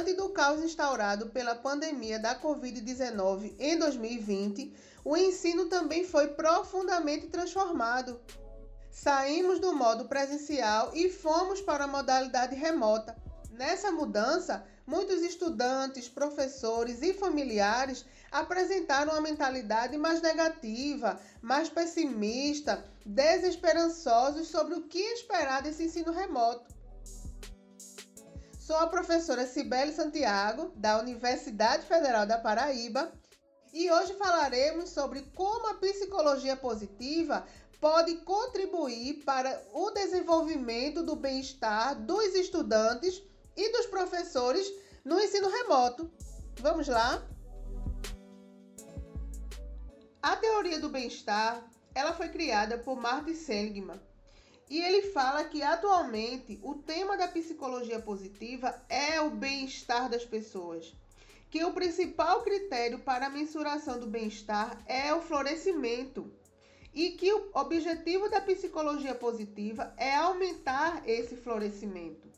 diante do caos instaurado pela pandemia da Covid-19 em 2020, o ensino também foi profundamente transformado. Saímos do modo presencial e fomos para a modalidade remota. Nessa mudança, muitos estudantes, professores e familiares apresentaram uma mentalidade mais negativa, mais pessimista, desesperançosos sobre o que esperar desse ensino remoto. Sou a professora Cibele Santiago, da Universidade Federal da Paraíba, e hoje falaremos sobre como a psicologia positiva pode contribuir para o desenvolvimento do bem-estar dos estudantes e dos professores no ensino remoto. Vamos lá? A teoria do bem-estar, ela foi criada por Martin Seligman e ele fala que atualmente o tema da psicologia positiva é o bem-estar das pessoas. Que o principal critério para a mensuração do bem-estar é o florescimento. E que o objetivo da psicologia positiva é aumentar esse florescimento.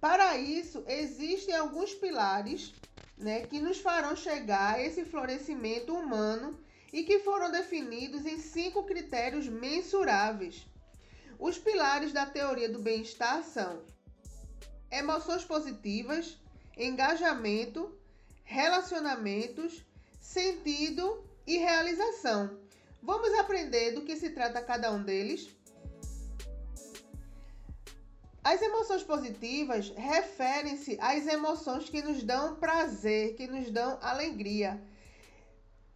Para isso, existem alguns pilares né, que nos farão chegar a esse florescimento humano e que foram definidos em cinco critérios mensuráveis. Os pilares da teoria do bem-estar são emoções positivas, engajamento, relacionamentos, sentido e realização. Vamos aprender do que se trata cada um deles? As emoções positivas referem-se às emoções que nos dão prazer, que nos dão alegria.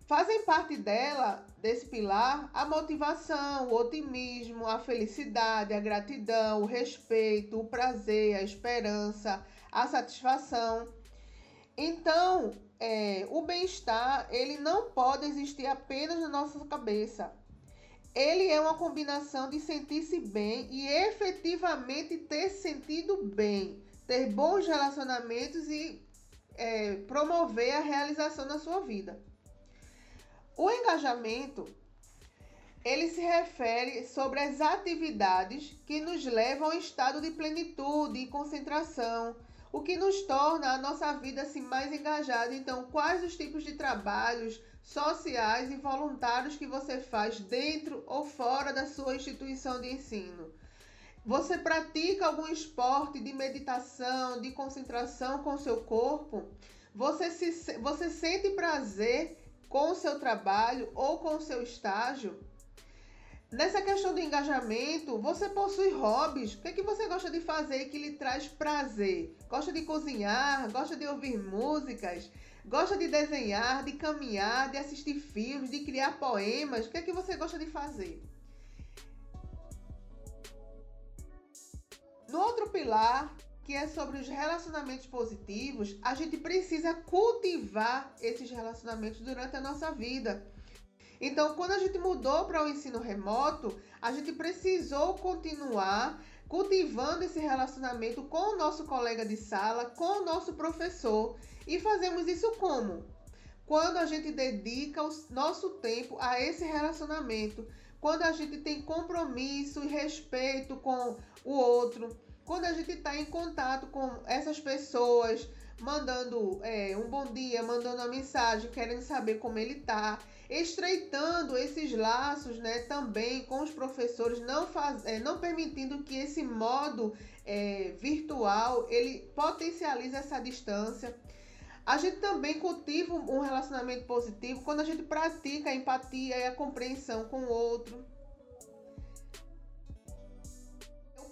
Fazem parte dela, desse pilar, a motivação, o otimismo, a felicidade, a gratidão, o respeito, o prazer, a esperança, a satisfação. Então, é, o bem-estar, ele não pode existir apenas na nossa cabeça. Ele é uma combinação de sentir-se bem e efetivamente ter sentido bem, ter bons relacionamentos e é, promover a realização na sua vida. O engajamento ele se refere sobre as atividades que nos levam ao estado de plenitude e concentração, o que nos torna a nossa vida assim, mais engajada. Então, quais os tipos de trabalhos sociais e voluntários que você faz dentro ou fora da sua instituição de ensino? Você pratica algum esporte de meditação, de concentração com seu corpo? Você, se, você sente prazer com o seu trabalho ou com o seu estágio. Nessa questão do engajamento, você possui hobbies. O que, é que você gosta de fazer que lhe traz prazer? Gosta de cozinhar? Gosta de ouvir músicas? Gosta de desenhar, de caminhar, de assistir filmes, de criar poemas? O que é que você gosta de fazer? No outro pilar, que é sobre os relacionamentos positivos, a gente precisa cultivar esses relacionamentos durante a nossa vida. Então, quando a gente mudou para o ensino remoto, a gente precisou continuar cultivando esse relacionamento com o nosso colega de sala, com o nosso professor. E fazemos isso como? Quando a gente dedica o nosso tempo a esse relacionamento, quando a gente tem compromisso e respeito com o outro, quando a gente está em contato com essas pessoas, mandando é, um bom dia, mandando uma mensagem, querendo saber como ele está, estreitando esses laços, né, também com os professores, não faz, é, não permitindo que esse modo é, virtual ele potencialize essa distância. A gente também cultiva um relacionamento positivo quando a gente pratica a empatia e a compreensão com o outro.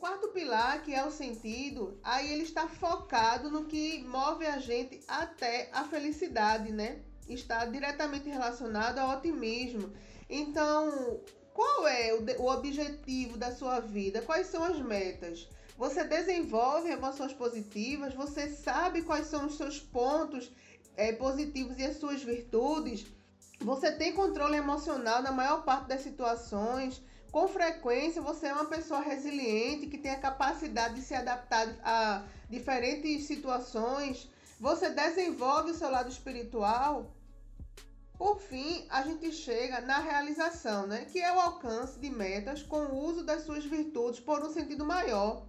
Quarto pilar, que é o sentido, aí ele está focado no que move a gente até a felicidade, né? Está diretamente relacionado ao otimismo. Então, qual é o, objetivo da sua vida? Quais são as metas? Você desenvolve emoções positivas, você sabe quais são os seus pontos é, positivos e as suas virtudes. Você tem controle emocional na maior parte das situações com frequência você é uma pessoa resiliente que tem a capacidade de se adaptar a diferentes situações. Você desenvolve o seu lado espiritual. Por fim, a gente chega na realização, né? que é o alcance de metas com o uso das suas virtudes por um sentido maior.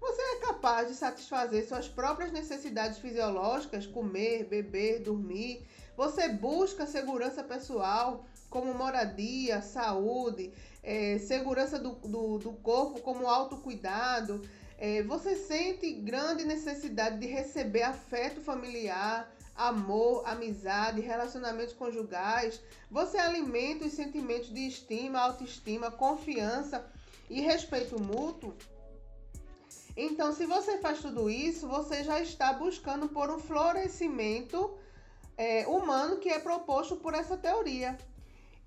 Você é capaz de satisfazer suas próprias necessidades fisiológicas, comer, beber, dormir. Você busca segurança pessoal, como moradia, saúde, é, segurança do, do, do, corpo, como autocuidado. É, você sente grande necessidade de receber afeto familiar, amor, amizade, relacionamentos conjugais. Você alimenta os sentimentos de estima, autoestima, confiança e respeito mútuo. Então, se você faz tudo isso, você já está buscando por um florescimento é, humano que é proposto por essa teoria.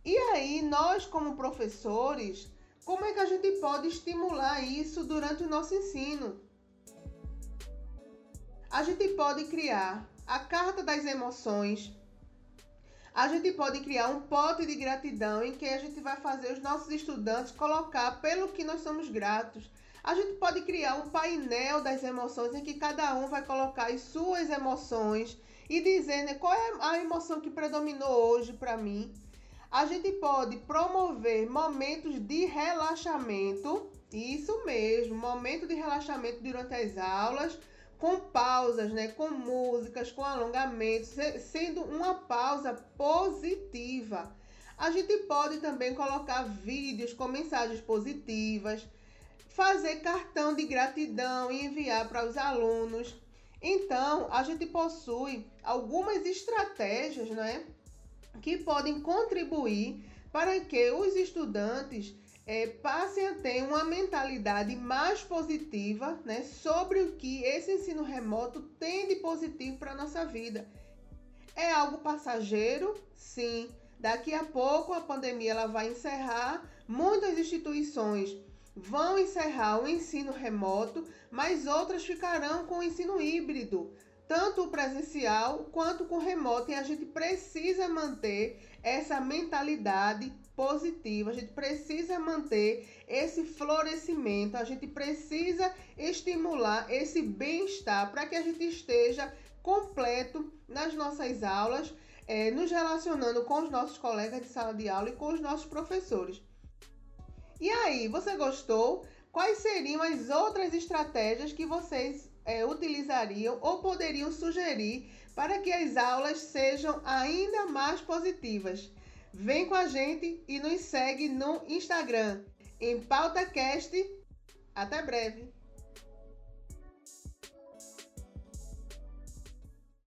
E aí, nós, como professores, como é que a gente pode estimular isso durante o nosso ensino? A gente pode criar a carta das emoções. A gente pode criar um pote de gratidão em que a gente vai fazer os nossos estudantes colocar pelo que nós somos gratos. A gente pode criar um painel das emoções em que cada um vai colocar as suas emoções e dizer né, qual é a emoção que predominou hoje para mim. A gente pode promover momentos de relaxamento, isso mesmo, momento de relaxamento durante as aulas, com pausas, né, com músicas, com alongamentos, sendo uma pausa positiva. A gente pode também colocar vídeos com mensagens positivas, fazer cartão de gratidão e enviar para os alunos. Então, a gente possui algumas estratégias, né, que podem contribuir para que os estudantes é, passem a ter uma mentalidade mais positiva né, sobre o que esse ensino remoto tem de positivo para a nossa vida. É algo passageiro? Sim. Daqui a pouco a pandemia ela vai encerrar, muitas instituições vão encerrar o ensino remoto, mas outras ficarão com o ensino híbrido tanto o presencial quanto com o remoto, e a gente precisa manter essa mentalidade positiva, a gente precisa manter esse florescimento, a gente precisa estimular esse bem-estar para que a gente esteja completo nas nossas aulas, é, nos relacionando com os nossos colegas de sala de aula e com os nossos professores. E aí, você gostou? Quais seriam as outras estratégias que vocês é, utilizariam ou poderiam sugerir para que as aulas sejam ainda mais positivas. Vem com a gente e nos segue no Instagram, em PautaCast. Até breve!